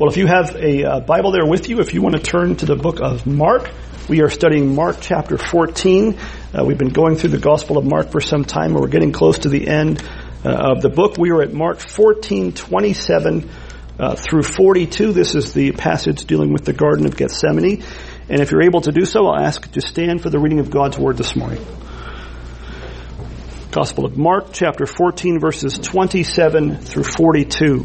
Well, if you have a uh, Bible there with you, if you want to turn to the book of Mark, we are studying Mark chapter 14. Uh, we've been going through the Gospel of Mark for some time, and we're getting close to the end uh, of the book. We are at Mark 14, 27 uh, through 42. This is the passage dealing with the Garden of Gethsemane. And if you're able to do so, I'll ask to stand for the reading of God's Word this morning. Gospel of Mark, chapter 14, verses 27 through 42.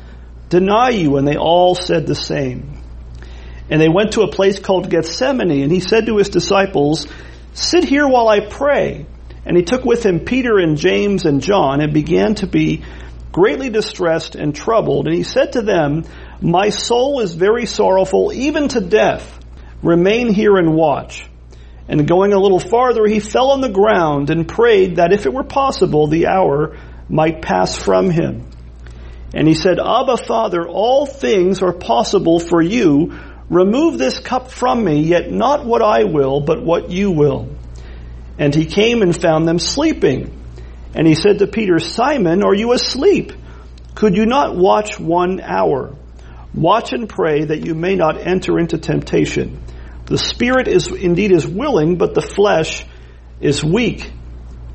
deny you. And they all said the same. And they went to a place called Gethsemane, and he said to his disciples, Sit here while I pray. And he took with him Peter and James and John and began to be greatly distressed and troubled. And he said to them, My soul is very sorrowful, even to death. Remain here and watch. And going a little farther, he fell on the ground and prayed that if it were possible, the hour might pass from him. And he said, Abba, Father, all things are possible for you. Remove this cup from me, yet not what I will, but what you will. And he came and found them sleeping. And he said to Peter, Simon, are you asleep? Could you not watch one hour? Watch and pray that you may not enter into temptation. The spirit is indeed is willing, but the flesh is weak.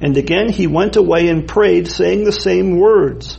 And again he went away and prayed, saying the same words.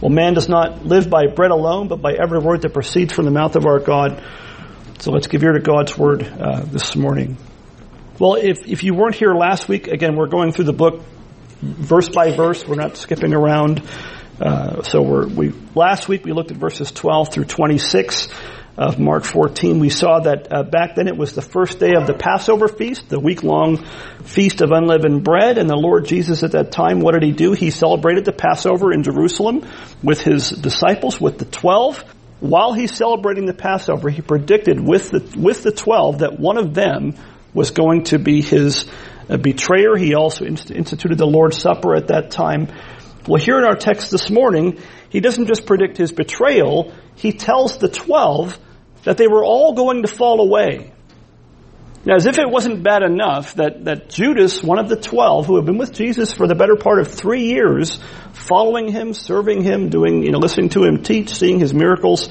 Well, man does not live by bread alone, but by every word that proceeds from the mouth of our God. So let's give ear to God's word uh, this morning. Well, if, if you weren't here last week, again, we're going through the book verse by verse. We're not skipping around. Uh, so we're, we, last week we looked at verses 12 through 26 of Mark 14, we saw that uh, back then it was the first day of the Passover feast, the week-long feast of unleavened bread, and the Lord Jesus at that time, what did he do? He celebrated the Passover in Jerusalem with his disciples, with the twelve. While he's celebrating the Passover, he predicted with the, with the twelve that one of them was going to be his uh, betrayer. He also instituted the Lord's Supper at that time. Well, here in our text this morning, he doesn't just predict his betrayal, he tells the twelve that they were all going to fall away. Now, as if it wasn't bad enough that, that Judas, one of the twelve, who had been with Jesus for the better part of three years, following him, serving him, doing, you know, listening to him teach, seeing his miracles,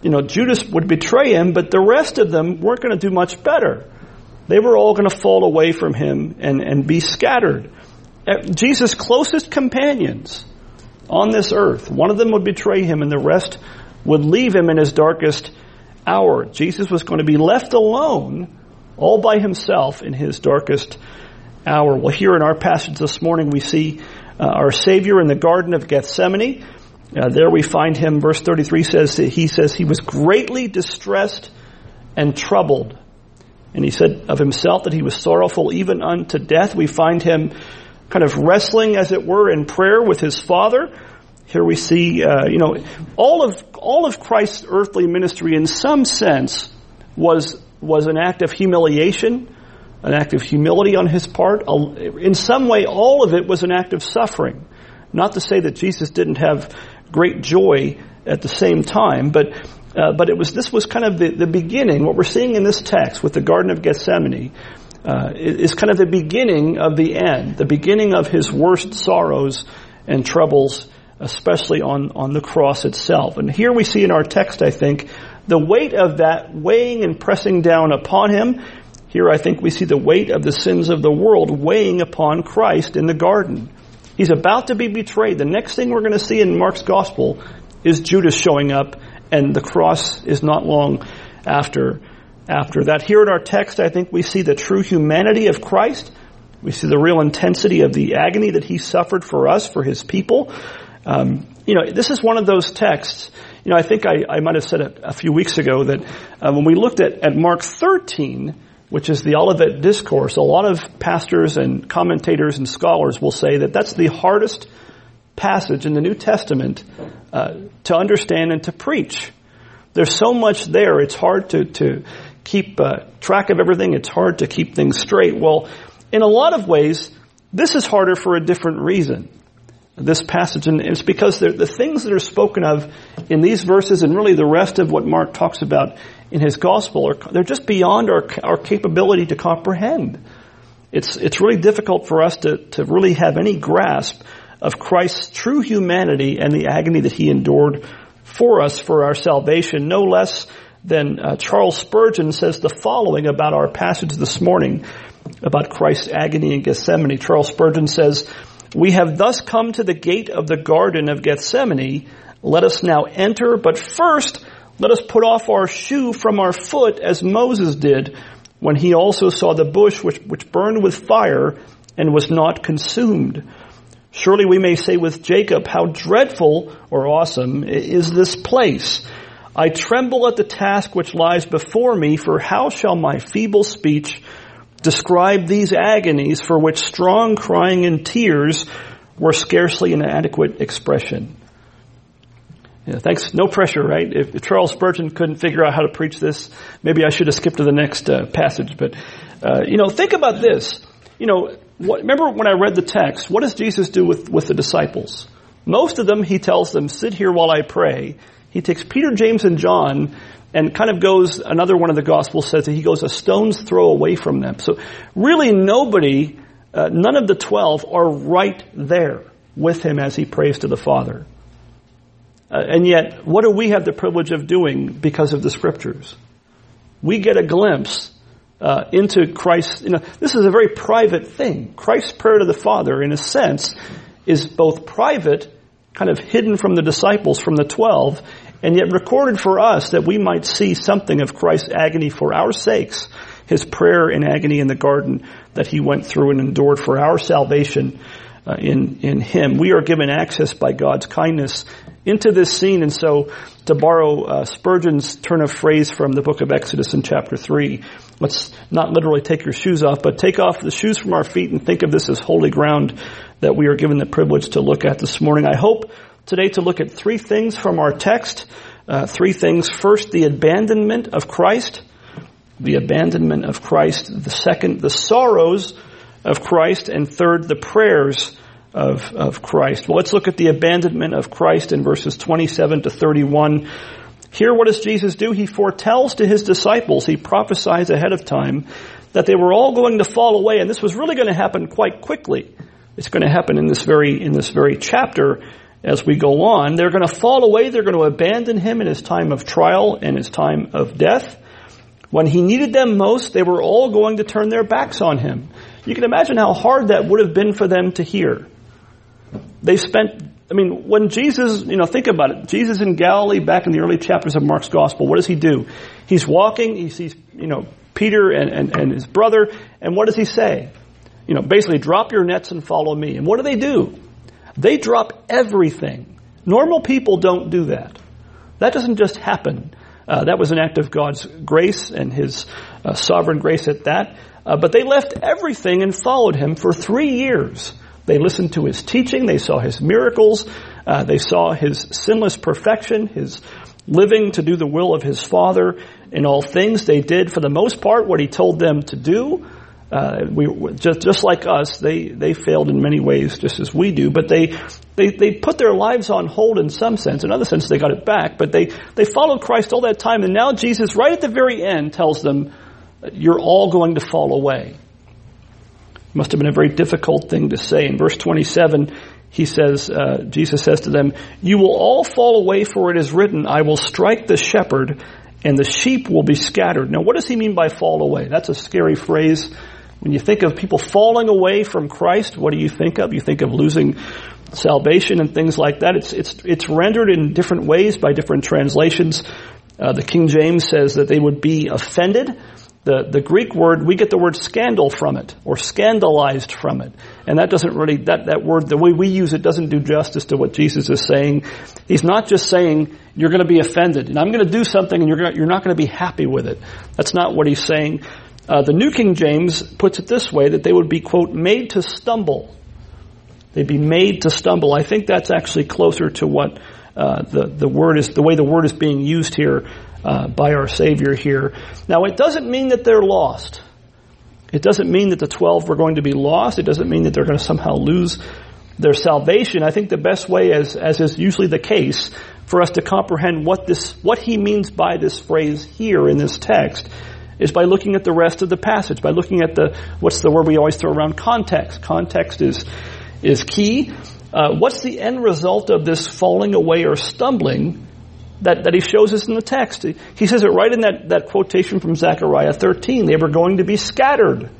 you know, Judas would betray him, but the rest of them weren't going to do much better. They were all going to fall away from him and, and be scattered. Uh, Jesus' closest companions on this earth, one of them would betray him and the rest would leave him in his darkest hour. Jesus was going to be left alone all by himself in his darkest hour. Well, here in our passage this morning, we see uh, our Savior in the Garden of Gethsemane. Uh, there we find him, verse 33 says, he says he was greatly distressed and troubled. And he said of himself that he was sorrowful even unto death. We find him kind of wrestling, as it were, in prayer with his Father. Here we see, uh, you know, all of all of Christ's earthly ministry, in some sense, was was an act of humiliation, an act of humility on his part. In some way, all of it was an act of suffering. Not to say that Jesus didn't have great joy at the same time, but uh, but it was this was kind of the, the beginning. What we're seeing in this text with the Garden of Gethsemane uh, is kind of the beginning of the end, the beginning of his worst sorrows and troubles especially on, on the cross itself. And here we see in our text, I think, the weight of that weighing and pressing down upon him. Here I think we see the weight of the sins of the world weighing upon Christ in the garden. He's about to be betrayed. The next thing we're going to see in Mark's gospel is Judas showing up and the cross is not long after after that. Here in our text, I think we see the true humanity of Christ. We see the real intensity of the agony that he suffered for us, for his people. Um, you know, this is one of those texts. You know, I think I, I might have said a, a few weeks ago that uh, when we looked at, at Mark 13, which is the Olivet Discourse, a lot of pastors and commentators and scholars will say that that's the hardest passage in the New Testament uh, to understand and to preach. There's so much there, it's hard to, to keep uh, track of everything, it's hard to keep things straight. Well, in a lot of ways, this is harder for a different reason. This passage, and it's because the things that are spoken of in these verses and really the rest of what Mark talks about in his gospel are, they're just beyond our, our capability to comprehend. It's, it's really difficult for us to, to really have any grasp of Christ's true humanity and the agony that he endured for us for our salvation, no less than uh, Charles Spurgeon says the following about our passage this morning about Christ's agony in Gethsemane. Charles Spurgeon says, We have thus come to the gate of the garden of Gethsemane. Let us now enter, but first let us put off our shoe from our foot as Moses did when he also saw the bush which, which burned with fire and was not consumed. Surely we may say with Jacob, how dreadful or awesome is this place. I tremble at the task which lies before me, for how shall my feeble speech describe these agonies for which strong crying and tears were scarcely an adequate expression? Yeah, thanks. No pressure, right? If, if, Charles Spurgeon couldn't figure out how to preach this, maybe I should have skipped to the next uh, passage. But uh, you know, think about this. You know, what, remember when I read the text? What does Jesus do with with the disciples? Most of them, he tells them, "Sit here while I pray." He takes Peter, James, and John and kind of goes, another one of the Gospels says that he goes a stone's throw away from them. So really nobody, uh, none of the twelve are right there with him as he prays to the Father. Uh, and yet, what do we have the privilege of doing because of the scriptures? We get a glimpse uh, into Christ. You know, this is a very private thing. Christ's prayer to the Father, in a sense, is both private kind of hidden from the disciples, from the twelve, and yet recorded for us that we might see something of Christ's agony for our sakes, his prayer and agony in the garden that he went through and endured for our salvation uh, in, in him. We are given access by God's kindness into this scene, and so to borrow uh, Spurgeon's turn of phrase from the book of Exodus in chapter 3, let's not literally take your shoes off, but take off the shoes from our feet and think of this as holy ground that we are given the privilege to look at this morning. I hope today to look at three things from our text. Uh, three things. First, the abandonment of Christ. The abandonment of Christ. The second, the sorrows of Christ. And third, the prayers of, of Christ. Well, let's look at the abandonment of Christ in verses 27 to 31. Here, what does Jesus do? He foretells to his disciples, he prophesies ahead of time that they were all going to fall away, and this was really going to happen quite quickly. It's going to happen in this very, in this very chapter as we go on. They're going to fall away. They're going to abandon him in his time of trial and his time of death. When he needed them most, they were all going to turn their backs on him. You can imagine how hard that would have been for them to hear. They spent, I mean, when Jesus, you know, think about it. Jesus in Galilee back in the early chapters of Mark's gospel, what does he do? He's walking, he sees, you know, Peter and, and, and his brother, and what does he say? you know, basically drop your nets and follow me. And what do they do? They drop everything. Normal people don't do that. That doesn't just happen. Uh, that was an act of God's grace and His uh, sovereign grace at that. Uh, but they left everything and followed Him for three years. They listened to His teaching. They saw His miracles. Uh, they saw His sinless perfection, His living to do the will of His Father in all things. They did, for the most part, what He told them to do. Uh, we just just like us, they they failed in many ways, just as we do. But they they they put their lives on hold in some sense. In other sense, they got it back. But they they followed Christ all that time, and now Jesus, right at the very end, tells them, "You're all going to fall away." It must have been a very difficult thing to say. In verse twenty-seven, he says, uh, Jesus says to them, "You will all fall away, for it is written, I will strike the shepherd." And the sheep will be scattered. Now, what does he mean by fall away? That's a scary phrase when you think of people falling away from Christ, what do you think of? You think of losing salvation and things like that. It's, it's, it's rendered in different ways by different translations. Uh, the King James says that they would be offended. The, the Greek word, we get the word scandal from it, or scandalized from it. And that doesn't really, that, that word, the way we use it doesn't do justice to what Jesus is saying. He's not just saying, you're gonna be offended, and I'm gonna do something and you're gonna, you're not gonna be happy with it. That's not what he's saying. Uh, the New King James puts it this way, that they would be, quote, made to stumble. They'd be made to stumble. I think that's actually closer to what, uh, the, the word is, the way the word is being used here uh, by our Savior here. Now, it doesn't mean that they're lost. It doesn't mean that the 12 were going to be lost. It doesn't mean that they're going to somehow lose their salvation. I think the best way, as, as is usually the case, for us to comprehend what this, what he means by this phrase here in this text is by looking at the rest of the passage, by looking at the, what's the word we always throw around, context. Context is, is key. Uh, what's the end result of this falling away or stumbling that, that he shows us in the text. He says it right in that, that quotation from Zechariah 13. They were going to be scattered.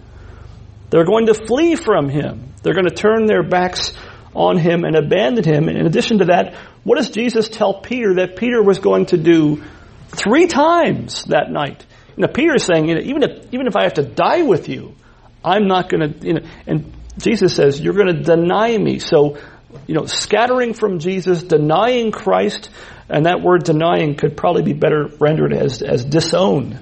They're going to flee from him. They're going to turn their backs on him and abandon him. And in addition to that, what does Jesus tell Peter that Peter was going to do three times that night? Now is saying, you know, even if even if I have to die with you, I'm not going to. You know, and Jesus says, you're going to deny me. So, you know, scattering from Jesus, denying Christ, and that word denying could probably be better rendered as, as disown.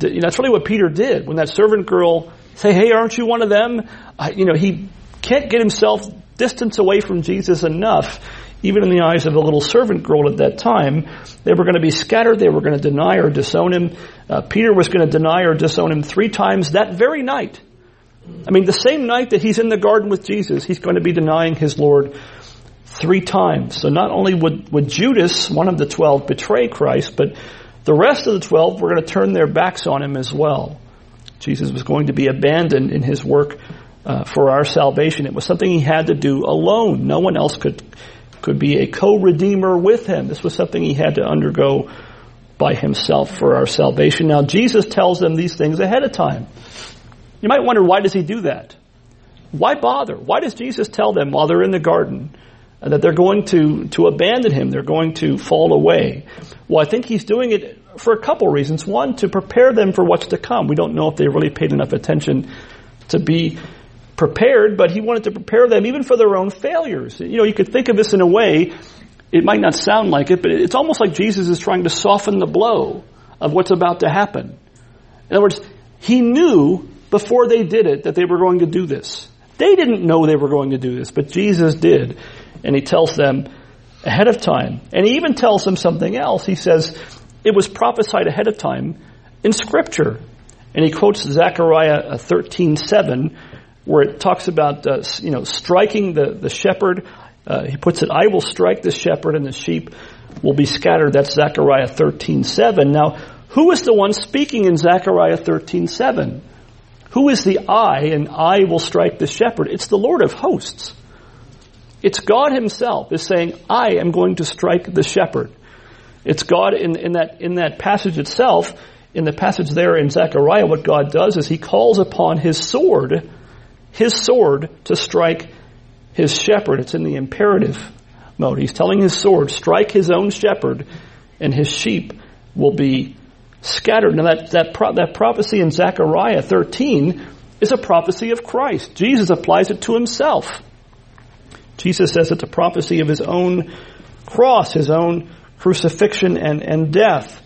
You know, that's really what Peter did. When that servant girl say, hey, aren't you one of them? Uh, you know, he can't get himself distance away from Jesus enough, even in the eyes of a little servant girl at that time. They were going to be scattered. They were going to deny or disown him. Uh, Peter was going to deny or disown him three times that very night. I mean, the same night that he's in the garden with Jesus, he's going to be denying his Lord three times. So not only would, would Judas, one of the twelve, betray Christ, but the rest of the twelve were going to turn their backs on him as well. Jesus was going to be abandoned in his work uh, for our salvation. It was something he had to do alone. No one else could could be a co-redeemer with him. This was something he had to undergo by himself for our salvation. Now Jesus tells them these things ahead of time. You might wonder why does he do that? Why bother? Why does Jesus tell them while they're in the garden that they're going to, to abandon him, they're going to fall away. Well, I think he's doing it for a couple reasons. One, to prepare them for what's to come. We don't know if they really paid enough attention to be prepared, but he wanted to prepare them even for their own failures. You know, you could think of this in a way, it might not sound like it, but it's almost like Jesus is trying to soften the blow of what's about to happen. In other words, he knew before they did it that they were going to do this. They didn't know they were going to do this, but Jesus did and he tells them ahead of time. And he even tells them something else. He says, it was prophesied ahead of time in scripture. And he quotes Zechariah uh, 13:7 where it talks about uh, you know striking the the shepherd. Uh, he puts it, "I will strike the shepherd, and the sheep will be scattered." That's Zechariah 13:7. Now, who is the one speaking in Zechariah 13:7? Who is the I, and I will strike the shepherd? It's the Lord of hosts. It's God himself is saying, I am going to strike the shepherd. It's God in, in that, in that passage itself, in the passage there in Zechariah, what God does is he calls upon his sword, his sword to strike his shepherd. It's in the imperative mode. He's telling his sword, strike his own shepherd, and his sheep will be scattered. Now that, that, pro- that prophecy in Zechariah 13 is a prophecy of Christ. Jesus applies it to himself. Jesus says it's a prophecy of his own cross, his own crucifixion and, and death.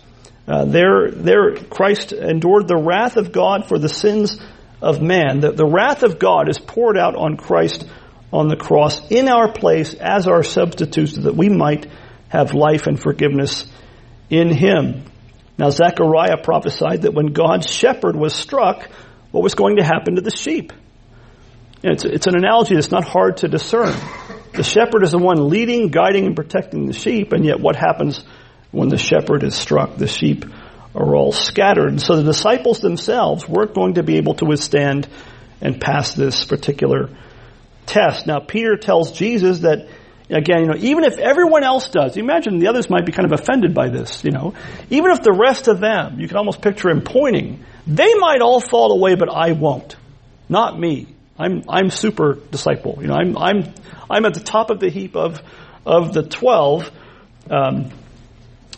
Uh, there, there, Christ endured the wrath of God for the sins of man. The, the wrath of God is poured out on Christ on the cross in our place as our substitute so that we might have life and forgiveness in him. Now Zechariah prophesied that when God's shepherd was struck, what was going to happen to the sheep? It's, it's an analogy that's not hard to discern. The shepherd is the one leading, guiding, and protecting the sheep, and yet what happens when the shepherd is struck? The sheep are all scattered. And So the disciples themselves weren't going to be able to withstand and pass this particular test. Now Peter tells Jesus that again, you know, even if everyone else does, imagine the others might be kind of offended by this, you know, even if the rest of them, you can almost picture him pointing, they might all fall away, but I won't. Not me. I'm, I'm super disciple. You know, I'm, I'm, I'm at the top of the heap of, of the 12. Um,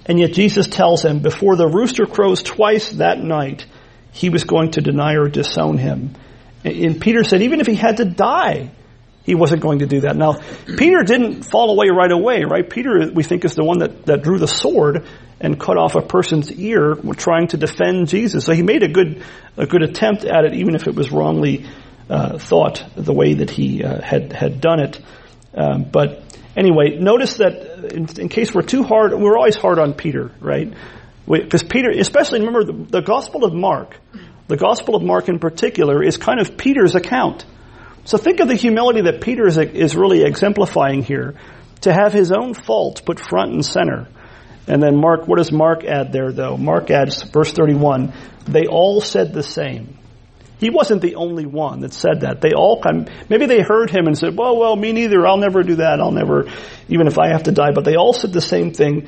And yet Jesus tells him, before the rooster crows twice that night, he was going to deny or disown him. And Peter said, even if he had to die, he wasn't going to do that. Now, Peter didn't fall away right away, right? Peter, we think, is the one that, that drew the sword and cut off a person's ear trying to defend Jesus. So he made a good, a good attempt at it, even if it was wrongly uh, thought the way that he uh, had, had done it. Um, but anyway, notice that uh, in, in, case we're too hard, we're always hard on Peter, right? Because Peter, especially remember the, the Gospel of Mark, the Gospel of Mark in particular is kind of Peter's account. So think of the humility that Peter is, is really exemplifying here to have his own faults put front and center. And then Mark, what does Mark add there though? Mark adds, verse 31, they all said the same. He wasn't the only one that said that. They all come, maybe they heard him and said, well, well, me neither. I'll never do that. I'll never, even if I have to die. But they all said the same thing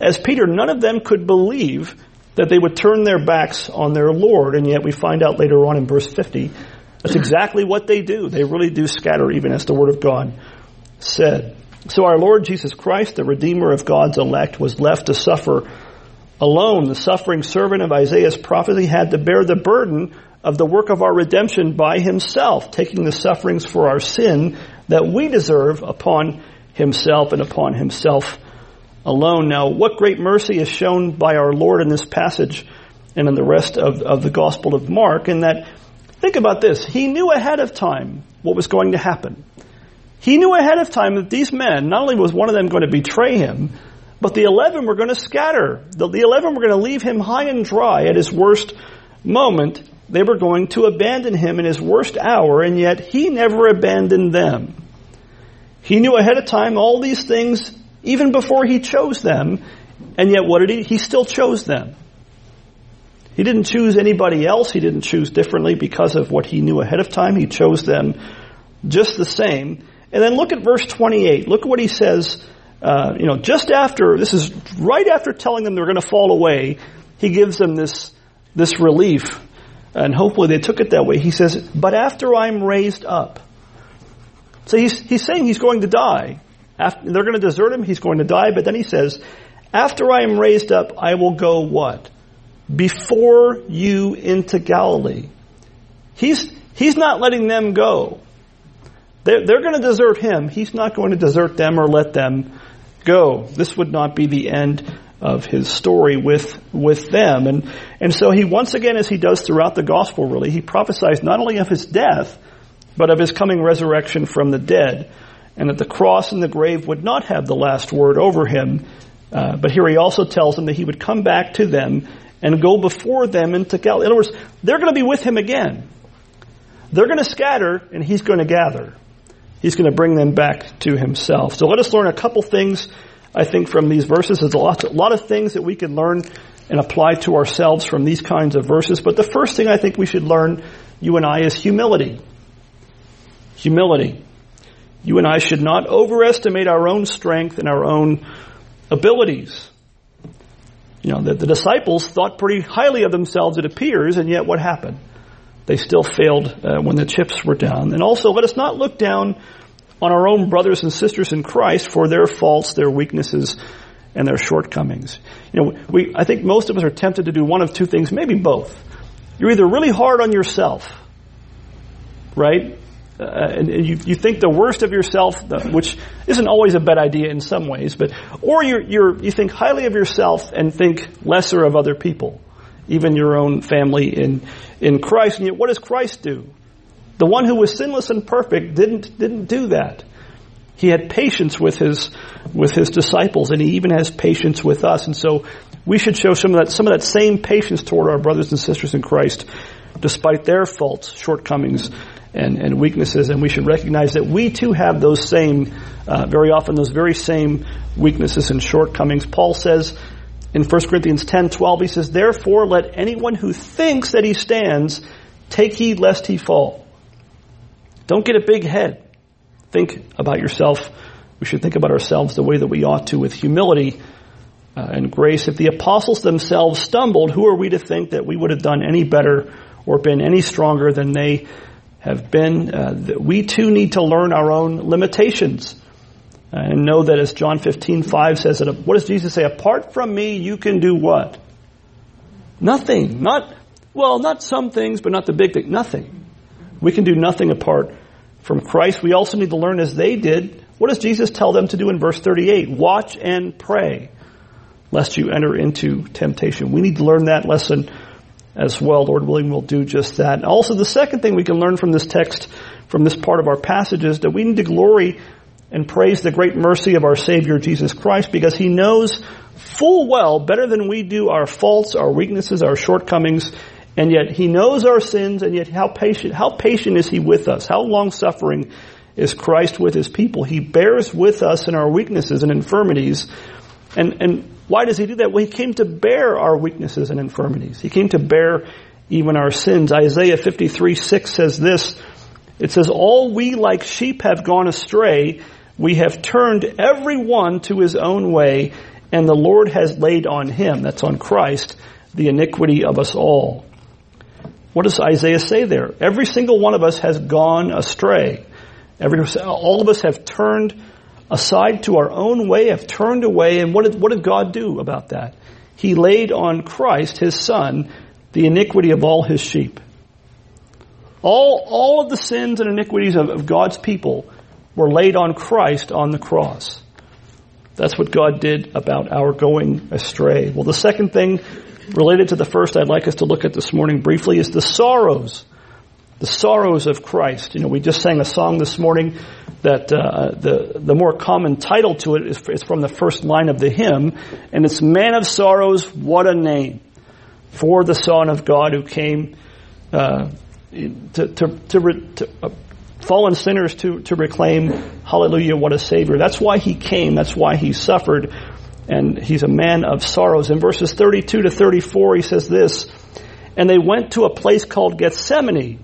as Peter. None of them could believe that they would turn their backs on their Lord. And yet we find out later on in verse 50 that's exactly what they do. They really do scatter even as the Word of God said. So our Lord Jesus Christ, the Redeemer of God's elect, was left to suffer alone. The suffering servant of Isaiah's prophecy had to bear the burden of the work of our redemption by himself, taking the sufferings for our sin that we deserve upon himself and upon himself alone. Now, what great mercy is shown by our Lord in this passage and in the rest of, of the Gospel of Mark in that Think about this. He knew ahead of time what was going to happen. He knew ahead of time that these men, not only was one of them going to betray him, but the eleven were going to scatter. The, the eleven were going to leave him high and dry at his worst moment. They were going to abandon him in his worst hour, and yet he never abandoned them. He knew ahead of time all these things even before he chose them, and yet what did he? He still chose them. He didn't choose anybody else. He didn't choose differently because of what he knew ahead of time. He chose them just the same. And then look at verse 28. Look at what he says, uh, you know, just after, this is right after telling them they're going to fall away, he gives them this, this relief. And hopefully they took it that way. He says, but after I'm raised up. So he's, he's saying he's going to die. After, they're going to desert him. He's going to die. But then he says, after I am raised up, I will go what? before you into Galilee. He's, he's not letting them go. They're, they're going to desert him. He's not going to desert them or let them go. This would not be the end of his story with, with them. And, and so he once again, as he does throughout the gospel really, he prophesies not only of his death, but of his coming resurrection from the dead. And that the cross and the grave would not have the last word over him. Uh, but here he also tells them that he would come back to them and go before them into Galilee. In other words, they're going to be with him again. They're going to scatter and he's going to gather. He's going to bring them back to himself. So let us learn a couple things, I think, from these verses. There's a lot, a lot of things that we can learn and apply to ourselves from these kinds of verses. But the first thing I think we should learn, you and I, is humility. Humility. You and I should not overestimate our own strength and our own abilities. You know, the, the disciples thought pretty highly of themselves, it appears, and yet what happened? They still failed uh, when the chips were down. And also, let us not look down on our own brothers and sisters in Christ for their faults, their weaknesses, and their shortcomings. You know, we, I think most of us are tempted to do one of two things, maybe both. You're either really hard on yourself, right? uh, and, and you, you think the worst of yourself, which isn't always a bad idea in some ways, but or you're, you're, you think highly of yourself and think lesser of other people, even your own family in in Christ. And yet, what does Christ do? The one who was sinless and perfect didn't didn't do that. He had patience with his with his disciples, and he even has patience with us. And so, we should show some of that some of that same patience toward our brothers and sisters in Christ, despite their faults, shortcomings, and, and weaknesses, and we should recognize that we too have those same, uh, very often those very same weaknesses and shortcomings. Paul says in 1 Corinthians 10, 12, he says, Therefore let anyone who thinks that he stands take heed lest he fall. Don't get a big head. Think about yourself. We should think about ourselves the way that we ought to with humility uh, and grace. If the apostles themselves stumbled, who are we to think that we would have done any better or been any stronger than they have been, uh, we too need to learn our own limitations. And know that as John 15, 5 says, that what does Jesus say? Apart from me, you can do what? Nothing. Not, well, not some things, but not the big thing. Nothing. We can do nothing apart from Christ. We also need to learn as they did. What does Jesus tell them to do in verse 38? Watch and pray, lest you enter into temptation. We need to learn that lesson as well. Lord willing, we'll do just that. Also, the second thing we can learn from this text, from this part of our passage, is that we need to glory and praise the great mercy of our Savior Jesus Christ because He knows full well, better than we do, our faults, our weaknesses, our shortcomings, and yet He knows our sins, and yet how patient, how patient is He with us? How long suffering is Christ with His people? He bears with us in our weaknesses and infirmities. And, and why does He do that? Well, He came to bear our weaknesses and infirmities. He came to bear even our sins. Isaiah 53, 6 says this, it says, All we like sheep have gone astray. We have turned every one to his own way, and the Lord has laid on him, that's on Christ, the iniquity of us all. What does Isaiah say there? Every single one of us has gone astray. Every, all of us have turned aside to our own way, have turned away, and what did, what did God do about that? He laid on Christ, his son, the iniquity of all his sheep. All, all of the sins and iniquities of, of God's people were laid on Christ on the cross. That's what God did about our going astray. Well, the second thing related to the first I'd like us to look at this morning briefly is the sorrows. The sorrows of Christ. You know, we just sang a song this morning that uh, the the more common title to it is, from the first line of the hymn, and it's "Man of Sorrows, what a name for the Son of God who came uh, to to to, to uh, fallen sinners to to reclaim Hallelujah, what a Savior." That's why He came. That's why He suffered and he's a man of sorrows. In verses 32 to 34, he says this, And they went to a place called Gethsemane,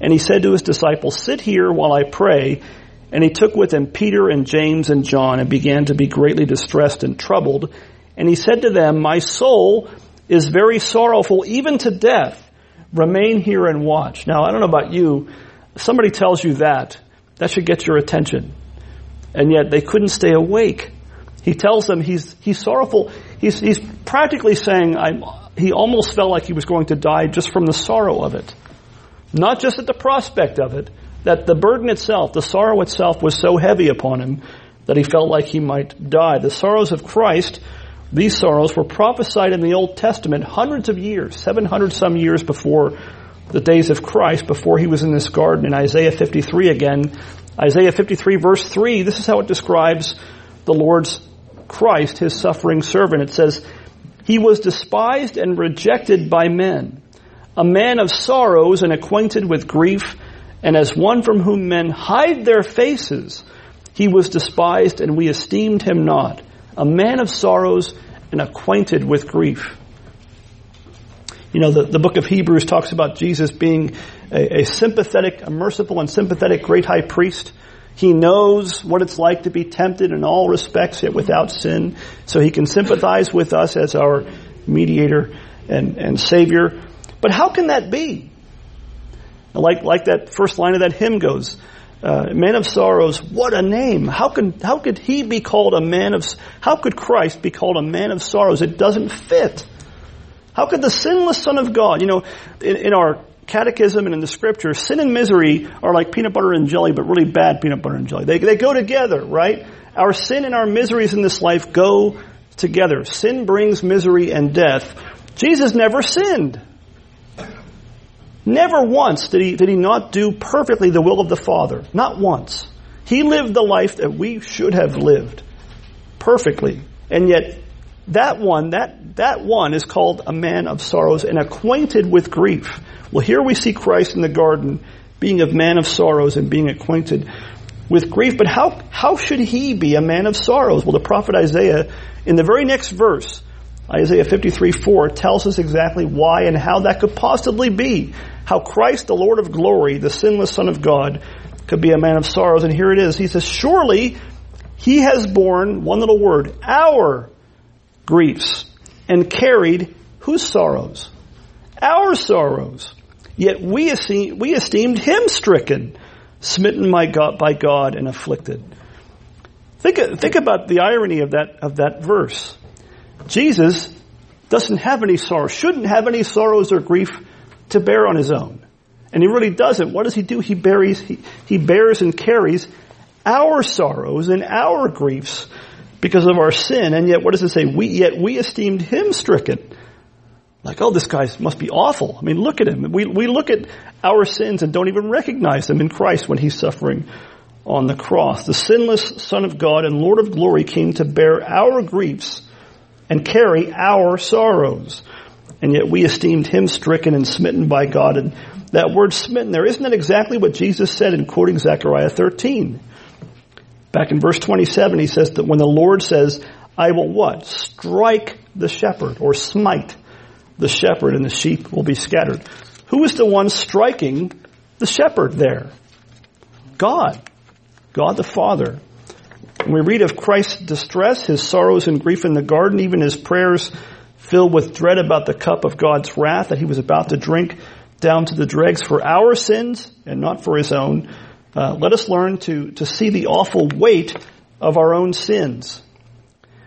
and he said to his disciples, Sit here while I pray. And he took with him Peter and James and John and began to be greatly distressed and troubled. And he said to them, My soul is very sorrowful, even to death. Remain here and watch. Now, I don't know about you. Somebody tells you that, that should get your attention. And yet they couldn't stay awake. He tells them he's, he's sorrowful. He's, he's practically saying, he almost felt like he was going to die just from the sorrow of it. Not just at the prospect of it, that the burden itself, the sorrow itself was so heavy upon him that he felt like he might die. The sorrows of Christ, these sorrows were prophesied in the Old Testament hundreds of years, 700 some years before the days of Christ, before he was in this garden. In Isaiah 53 again, Isaiah 53 verse 3, this is how it describes the Lord's Christ, his suffering servant. It says, He was despised and rejected by men, a man of sorrows and acquainted with grief, and as one from whom men hide their faces, he was despised and we esteemed him not, a man of sorrows and acquainted with grief. You know, the, the book of Hebrews talks about Jesus being a, a sympathetic, a merciful and sympathetic great high priest he knows what it's like to be tempted in all respects, yet without sin. So he can sympathize with us as our mediator and, and savior. But how can that be? Like, like that first line of that hymn goes, uh, man of sorrows, what a name. How can, how could he be called a man of, how could Christ be called a man of sorrows? It doesn't fit. How could the sinless son of God, you know, in, in our catechism and in the scripture, sin and misery are like peanut butter and jelly, but really bad peanut butter and jelly. They, they go together, right? Our sin and our miseries in this life go together. Sin brings misery and death. Jesus never sinned. Never once did he, did he not do perfectly the will of the Father. Not once. He lived the life that we should have lived perfectly. And yet, that one, that, that one is called a man of sorrows and acquainted with grief. Well, here we see Christ in the garden being a man of sorrows and being acquainted with grief. But how, how should he be a man of sorrows? Well, the prophet Isaiah, in the very next verse, Isaiah 53, 4, tells us exactly why and how that could possibly be. How Christ, the Lord of glory, the sinless Son of God, could be a man of sorrows. And here it is. He says, surely he has borne, one little word, our griefs and carried whose sorrows? Our sorrows. Yet we, esteem, we esteemed him stricken, smitten by God, by God and afflicted. Think, think about the irony of that, of that verse. Jesus doesn't have any sorrow, shouldn't have any sorrows or grief to bear on his own. And he really doesn't. What does he do? He buries, he, he bears and carries our sorrows and our griefs because of our sin. And yet, what does it say? We, yet we esteemed him stricken. Like, oh, this guy must be awful. I mean, look at him. We, we look at our sins and don't even recognize them in Christ when he's suffering on the cross. The sinless Son of God and Lord of glory came to bear our griefs and carry our sorrows. And yet we esteemed him stricken and smitten by God. And that word smitten there, isn't that exactly what Jesus said in quoting Zechariah 13? Back in verse 27, he says that when the Lord says, I will what? Strike the shepherd or smite the shepherd and the sheep will be scattered. Who is the one striking the shepherd there? God. God the Father. When we read of Christ's distress, his sorrows and grief in the garden, even his prayers filled with dread about the cup of God's wrath that he was about to drink down to the dregs for our sins and not for his own. Uh, let us learn to, to see the awful weight of our own sins.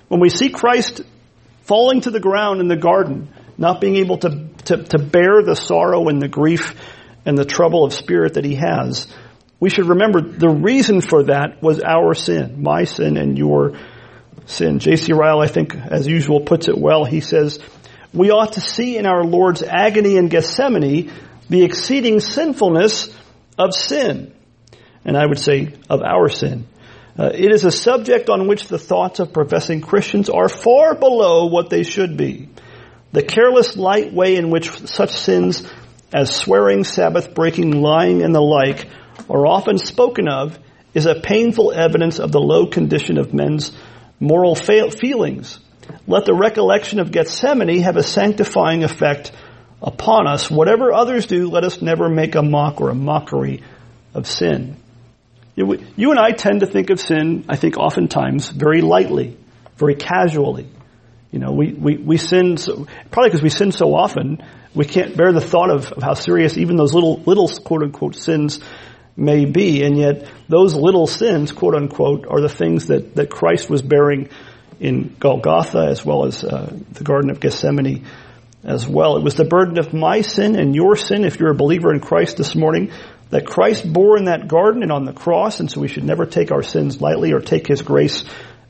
When we see Christ falling to the ground in the garden, not being able to, to, to bear the sorrow and the grief and the trouble of spirit that he has, we should remember the reason for that was our sin, my sin and your sin. J.C. Ryle, I think, as usual, puts it well. He says, we ought to see in our Lord's agony in Gethsemane the exceeding sinfulness of sin. And I would say of our sin. Uh, it is a subject on which the thoughts of professing Christians are far below what they should be. The careless, light way in which such sins as swearing, Sabbath breaking, lying, and the like are often spoken of is a painful evidence of the low condition of men's moral feelings. Let the recollection of Gethsemane have a sanctifying effect upon us. Whatever others do, let us never make a mock or a mockery of sin. You and I tend to think of sin, I think oftentimes, very lightly, very casually. You know, we, we, we sin, so, probably because we sin so often, we can't bear the thought of, of how serious even those little, little quote unquote sins may be, and yet those little sins, quote unquote, are the things that, that Christ was bearing in Golgotha as well as uh, the Garden of Gethsemane as well. It was the burden of my sin and your sin, if you're a believer in Christ this morning, that Christ bore in that garden and on the cross, and so we should never take our sins lightly or take His grace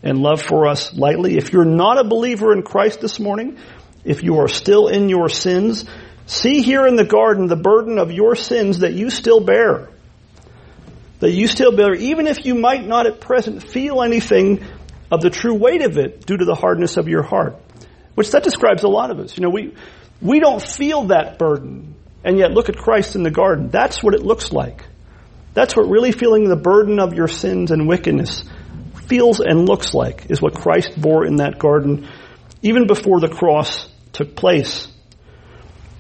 and love for us lightly. If you're not a believer in Christ this morning, if you are still in your sins, see here in the garden the burden of your sins that you still bear that you still bear, even if you might not at present feel anything of the true weight of it due to the hardness of your heart. Which that describes a lot of us. You know, we, we don't feel that burden, and yet look at Christ in the garden. That's what it looks like. That's what really feeling the burden of your sins and wickedness feels and looks like, is what Christ bore in that garden, even before the cross took place.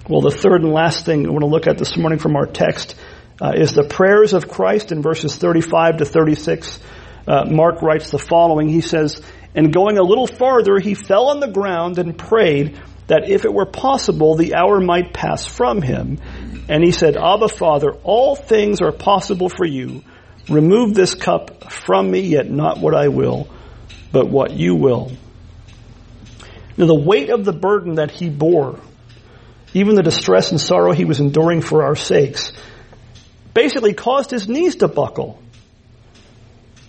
Well, the third and last thing I want to look at this morning from our text uh, is the prayers of Christ in verses 35 to 36. Uh, Mark writes the following. He says, and going a little farther, he fell on the ground and prayed that if it were possible, the hour might pass from him. And he said, Abba Father, all things are possible for you. Remove this cup from me, yet not what I will, but what you will. Now the weight of the burden that he bore, even the distress and sorrow he was enduring for our sakes, basically caused his knees to buckle.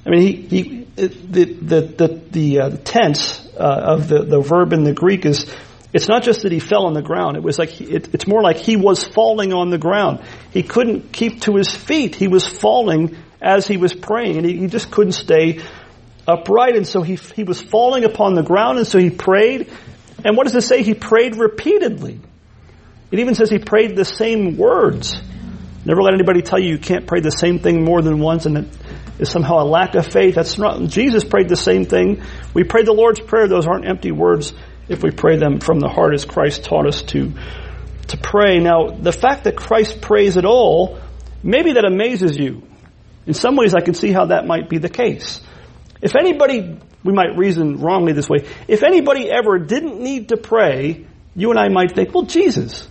I mean, he, he the the the, the uh, tense uh, of the, the verb in the Greek is it's not just that he fell on the ground. It was like he, it, it's more like he was falling on the ground. He couldn't keep to his feet. He was falling as he was praying, and he, he just couldn't stay upright. And so he he was falling upon the ground, and so he prayed. And what does it say? He prayed repeatedly. It even says he prayed the same words. Never let anybody tell you you can't pray the same thing more than once and it is somehow a lack of faith. That's not, Jesus prayed the same thing. We pray the Lord's Prayer. Those aren't empty words if we pray them from the heart as Christ taught us to, to pray. Now, the fact that Christ prays at all, maybe that amazes you. In some ways, I can see how that might be the case. If anybody, we might reason wrongly this way, if anybody ever didn't need to pray, you and I might think, well, Jesus.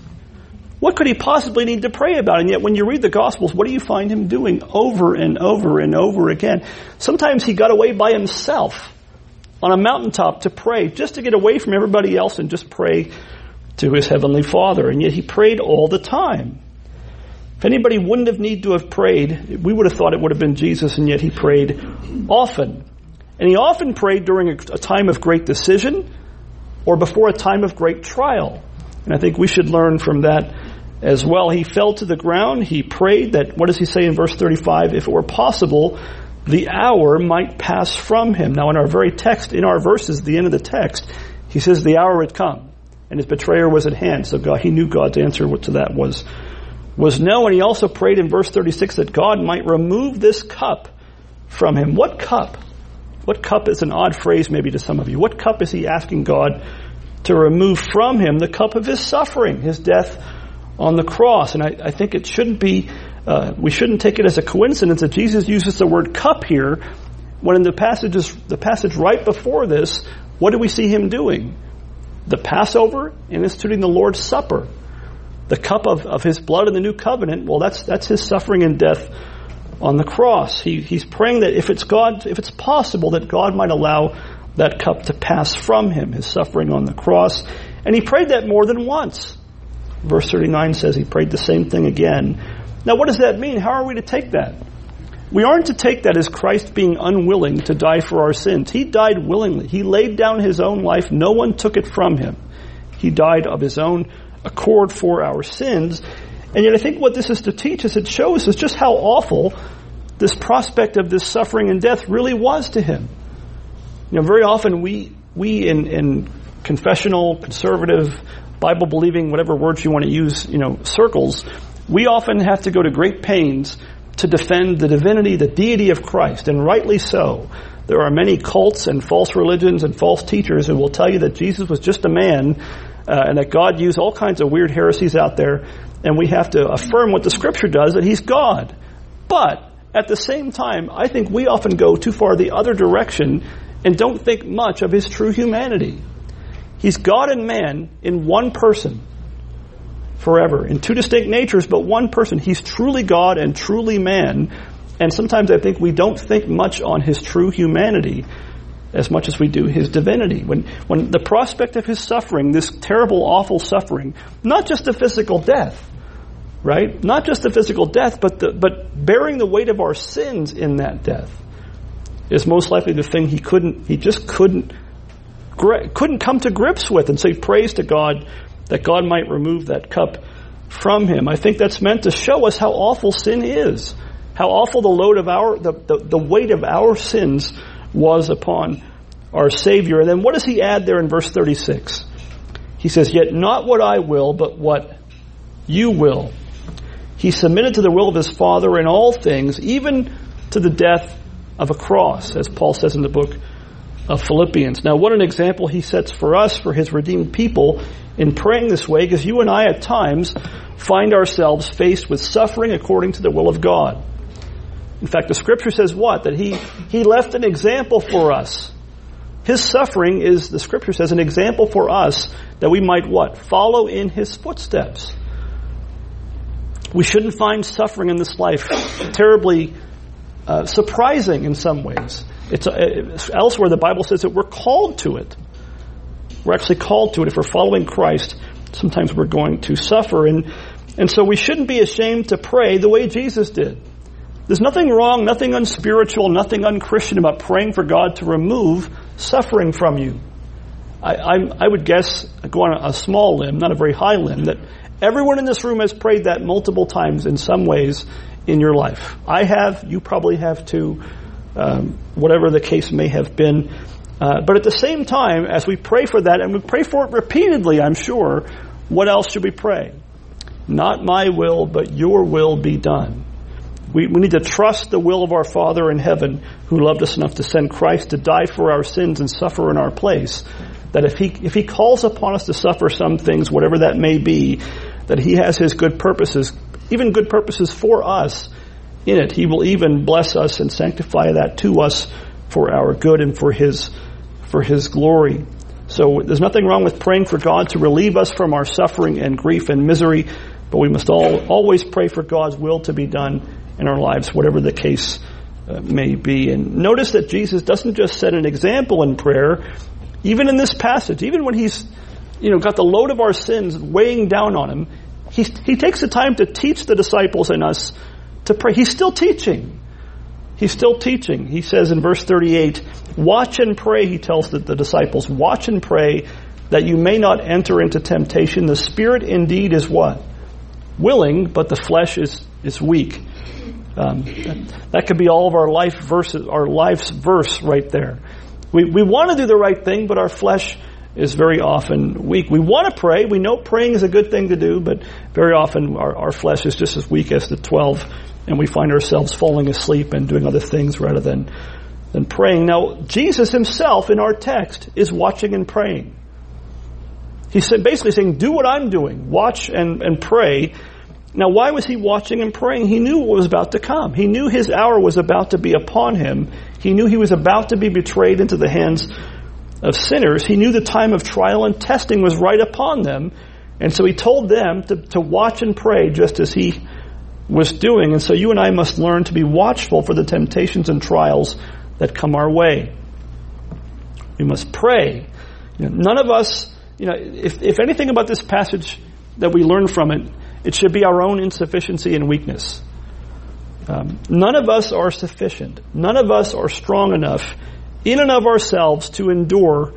What could he possibly need to pray about? And yet when you read the Gospels, what do you find him doing over and over and over again? Sometimes he got away by himself on a mountaintop to pray just to get away from everybody else and just pray to his heavenly Father. And yet he prayed all the time. If anybody wouldn't have need to have prayed, we would have thought it would have been Jesus, and yet he prayed often. And he often prayed during a, a time of great decision or before a time of great trial. And I think we should learn from that as well. He fell to the ground. He prayed that, what does he say in verse 35? If it were possible, the hour might pass from him. Now in our very text, in our verses, the end of the text, he says the hour had come and his betrayer was at hand. So God, he knew God's answer to that was, was no. And he also prayed in verse 36 that God might remove this cup from him. What cup? What cup is an odd phrase maybe to some of you. What cup is he asking God to remove from him? The cup of his suffering, his death on the cross. And I, I think it shouldn't be, uh, we shouldn't take it as a coincidence that Jesus uses the word cup here when in the passages, the passage right before this, what do we see him doing? The Passover and instituting the Lord's Supper. The cup of, of his blood in the new covenant, well that's, that's his suffering and death on the cross. He, he's praying that if it's God, if it's possible that God might allow that cup to pass from him, his suffering on the cross. And he prayed that more than once. Verse 39 says he prayed the same thing again. Now what does that mean? How are we to take that? We aren't to take that as Christ being unwilling to die for our sins. He died willingly. He laid down his own life. No one took it from him. He died of his own accord for our sins. And yet I think what this is to teach us, it shows us just how awful this prospect of this suffering and death really was to him. You know, very often we, we in, in confessional, conservative, Bible believing, whatever words you want to use, you know, circles, we often have to go to great pains to defend the divinity, the deity of Christ, and rightly so. There are many cults and false religions and false teachers who will tell you that Jesus was just a man uh, and that God used all kinds of weird heresies out there and we have to affirm what the scripture does, that he's God. But at the same time, I think we often go too far the other direction and don't think much of his true humanity. He's God and man in one person forever, in two distinct natures, but one person. He's truly God and truly man. And sometimes I think we don't think much on his true humanity as much as we do his divinity. When, when the prospect of his suffering, this terrible, awful suffering, not just the physical death, right? Not just the physical death, but the, but bearing the weight of our sins in that death is most likely the thing he couldn't, he just couldn't, couldn't come to grips with. And so he prays to God that God might remove that cup from him. I think that's meant to show us how awful sin is. How awful the load of our, the, the, the weight of our sins was upon our Savior. And then what does he add there in verse 36? He says, Yet not what I will, but what you will. He submitted to the will of his Father in all things, even to the death of a cross, as Paul says in the book of Philippians. Now, what an example he sets for us, for his redeemed people, in praying this way, because you and I at times find ourselves faced with suffering according to the will of God. In fact, the scripture says what? That he, he left an example for us. His suffering is, the scripture says, an example for us that we might what? Follow in his footsteps. We shouldn't find suffering in this life terribly uh, surprising in some ways. It's, uh, it's, elsewhere the Bible says that we're called to it. We're actually called to it. If we're following Christ, sometimes we're going to suffer. And, and so we shouldn't be ashamed to pray the way Jesus did. There's nothing wrong, nothing unspiritual, nothing unchristian about praying for God to remove suffering from you. I, I, I would guess, go on a small limb, not a very high limb, that everyone in this room has prayed that multiple times in some ways in your life. I have, you probably have too, um, whatever the case may have been. Uh, but at the same time, as we pray for that, and we pray for it repeatedly, I'm sure, what else should we pray? Not my will, but your will be done. We, we need to trust the will of our Father in heaven who loved us enough to send Christ to die for our sins and suffer in our place. That if he, if he calls upon us to suffer some things, whatever that may be, that he has his good purposes, even good purposes for us in it. He will even bless us and sanctify that to us for our good and for his, for his glory. So there's nothing wrong with praying for God to relieve us from our suffering and grief and misery But we must all, always pray for God's will to be done in our lives, whatever the case uh, may be. And notice that Jesus doesn't just set an example in prayer, even in this passage, even when he's, you know, got the load of our sins weighing down on him, he, he takes the time to teach the disciples and us to pray. He's still teaching. He's still teaching. He says in verse 38, watch and pray, he tells the, the disciples, watch and pray that you may not enter into temptation. The spirit indeed is what? Willing, but the flesh is, is weak. Um, that, that, could be all of our life verses, our life's verse right there. We, we want to do the right thing, but our flesh is very often weak. We want to pray. We know praying is a good thing to do, but very often our, our flesh is just as weak as the 12 and we find ourselves falling asleep and doing other things rather than, than praying. Now, Jesus himself in our text is watching and praying. He's basically saying, do what I'm doing. Watch and, and pray. Now, why was he watching and praying? He knew what was about to come. He knew his hour was about to be upon him. He knew he was about to be betrayed into the hands of sinners. He knew the time of trial and testing was right upon them. And so he told them to, to watch and pray just as he was doing. And so you and I must learn to be watchful for the temptations and trials that come our way. We must pray. You know, none of us, you know, if, if anything about this passage that we learn from it, it should be our own insufficiency and weakness. Um, none of us are sufficient. None of us are strong enough in and of ourselves to endure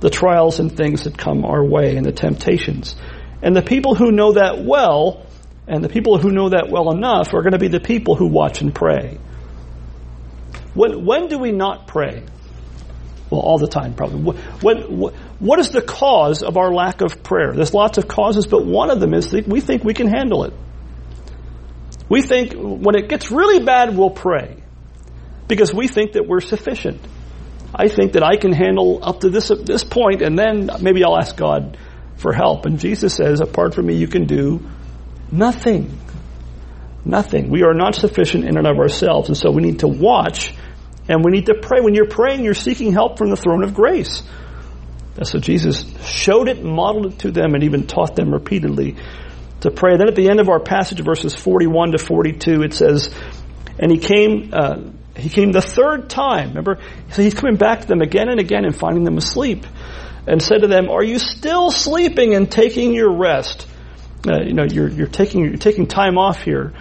the trials and things that come our way and the temptations. And the people who know that well and the people who know that well enough are going to be the people who watch and pray. When, when do we not pray? Well, all the time, probably. When, what is the cause of our lack of prayer? There's lots of causes, but one of them is that we think we can handle it. We think when it gets really bad, we'll pray. Because we think that we're sufficient. I think that I can handle up to this, this point, and then maybe I'll ask God for help. And Jesus says, apart from me, you can do Nothing. Nothing. We are not sufficient in and of ourselves, and so we need to watch and we need to pray. When you're praying, you're seeking help from the throne of grace. That's what Jesus showed it, modeled it to them, and even taught them repeatedly to pray. Then at the end of our passage, verses 41 to 42, it says, And he came, uh, he came the third time. Remember? So he's coming back to them again and again and finding them asleep. And said to them, Are you still sleeping and taking your rest? Uh, you know, you're, you're taking, you're taking time off here.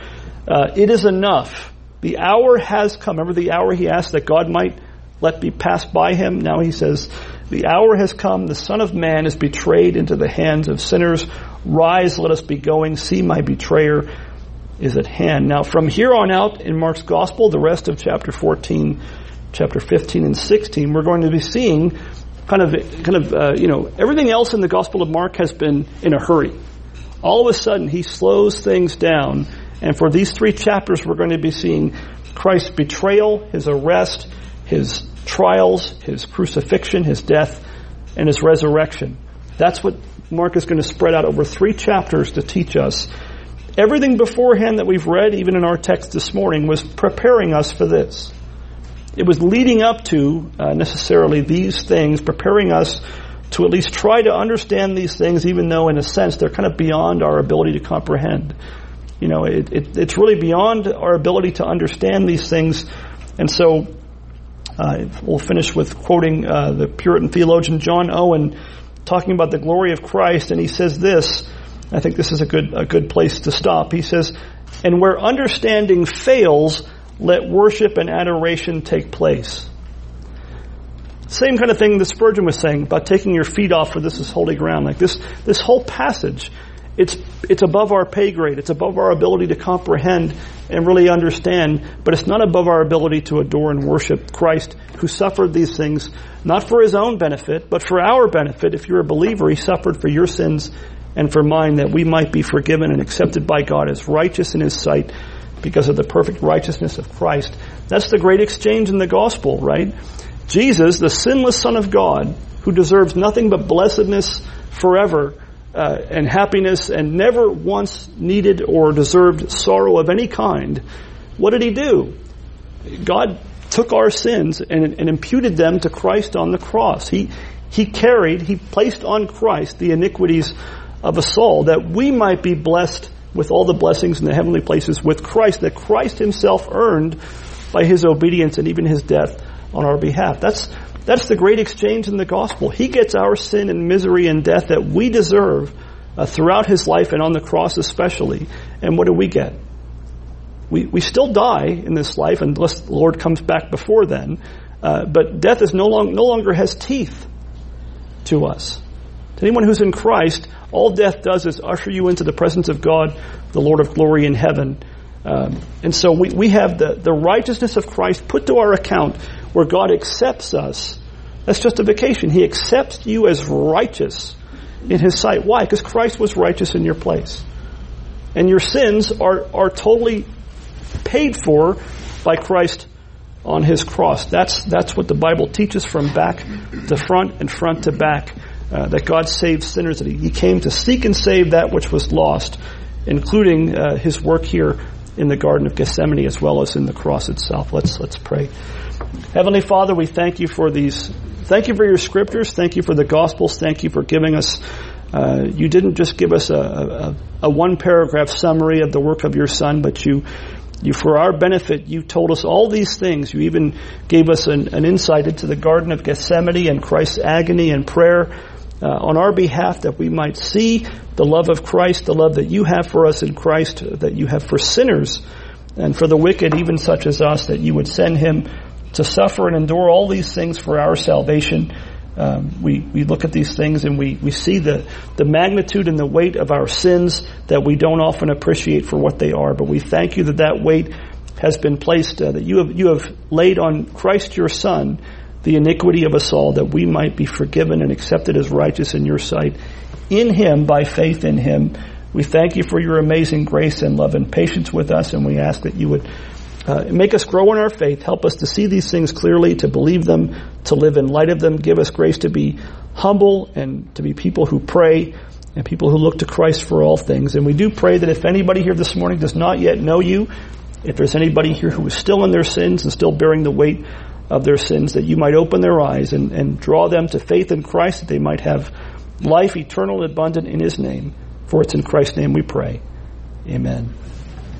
Uh, it is enough. The hour has come. Remember the hour he asked that God might let be passed by him? Now he says, the hour has come. The Son of Man is betrayed into the hands of sinners. Rise, let us be going. See, my betrayer is at hand. Now, from here on out in Mark's Gospel, the rest of chapter 14, chapter 15, and 16, we're going to be seeing kind of, kind of, uh, you know, everything else in the Gospel of Mark has been in a hurry all of a sudden he slows things down. And for these three chapters, we're going to be seeing Christ's betrayal, his arrest, his trials, his crucifixion, his death, and his resurrection. That's what Mark is going to spread out over three chapters to teach us. Everything beforehand that we've read, even in our text this morning, was preparing us for this. It was leading up to uh, necessarily these things, preparing us to at least try to understand these things, even though in a sense they're kind of beyond our ability to comprehend. You know, it, it, it's really beyond our ability to understand these things. And so, uh, we'll finish with quoting uh, the Puritan theologian John Owen talking about the glory of Christ, and he says this. I think this is a good a good place to stop. He says, "And where understanding fails, let worship and adoration take place." Same kind of thing that Spurgeon was saying about taking your feet off for this is holy ground. Like this, this whole passage, it's, it's above our pay grade. It's above our ability to comprehend and really understand, but it's not above our ability to adore and worship Christ who suffered these things, not for his own benefit, but for our benefit. If you're a believer, he suffered for your sins and for mine that we might be forgiven and accepted by God as righteous in his sight because of the perfect righteousness of Christ. That's the great exchange in the gospel, right? Jesus, the sinless Son of God, who deserves nothing but blessedness forever uh, and happiness and never once needed or deserved sorrow of any kind, what did he do? God took our sins and, and imputed them to Christ on the cross. He, he carried, he placed on Christ the iniquities of us all that we might be blessed with all the blessings in the heavenly places with Christ that Christ himself earned by his obedience and even his death on our behalf. That's, that's the great exchange in the gospel. He gets our sin and misery and death that we deserve uh, throughout his life and on the cross especially. And what do we get? We, we still die in this life unless the Lord comes back before then. Uh, but death is no, long, no longer has teeth to us. To anyone who's in Christ, all death does is usher you into the presence of God, the Lord of glory in heaven. Um, and so we, we have the, the righteousness of Christ put to our account where God accepts us. That's justification. He accepts you as righteous in His sight. Why? Because Christ was righteous in your place. And your sins are, are totally paid for by Christ on His cross. That's, that's what the Bible teaches from back to front and front to back. Uh, that God saves sinners, that he, he, came to seek and save that which was lost, including uh, His work here in the Garden of Gethsemane as well as in the cross itself. Let's, let's pray. Heavenly Father, we thank you for these Thank you for your scriptures. Thank you for the gospels. Thank you for giving us. Uh, you didn't just give us a, a, a, one paragraph summary of the work of your son, but you, you, for our benefit, you told us all these things. You even gave us an, an insight into the Garden of Gethsemane and Christ's agony and prayer uh, on our behalf that we might see the love of Christ, the love that you have for us in Christ, that you have for sinners and for the wicked, even such as us, that you would send him to suffer and endure all these things for our salvation. Um, we, we look at these things and we, we see the, the magnitude and the weight of our sins that we don't often appreciate for what they are. But we thank you that that weight has been placed, uh, that you have, you have laid on Christ your Son the iniquity of us all, that we might be forgiven and accepted as righteous in your sight. In Him, by faith in Him, we thank you for your amazing grace and love and patience with us, and we ask that you would uh, make us grow in our faith. Help us to see these things clearly, to believe them, to live in light of them. Give us grace to be humble and to be people who pray and people who look to Christ for all things. And we do pray that if anybody here this morning does not yet know you, if there's anybody here who is still in their sins and still bearing the weight of their sins, that you might open their eyes and, and draw them to faith in Christ, that they might have life eternal and abundant in His name. For it's in Christ's name we pray. Amen.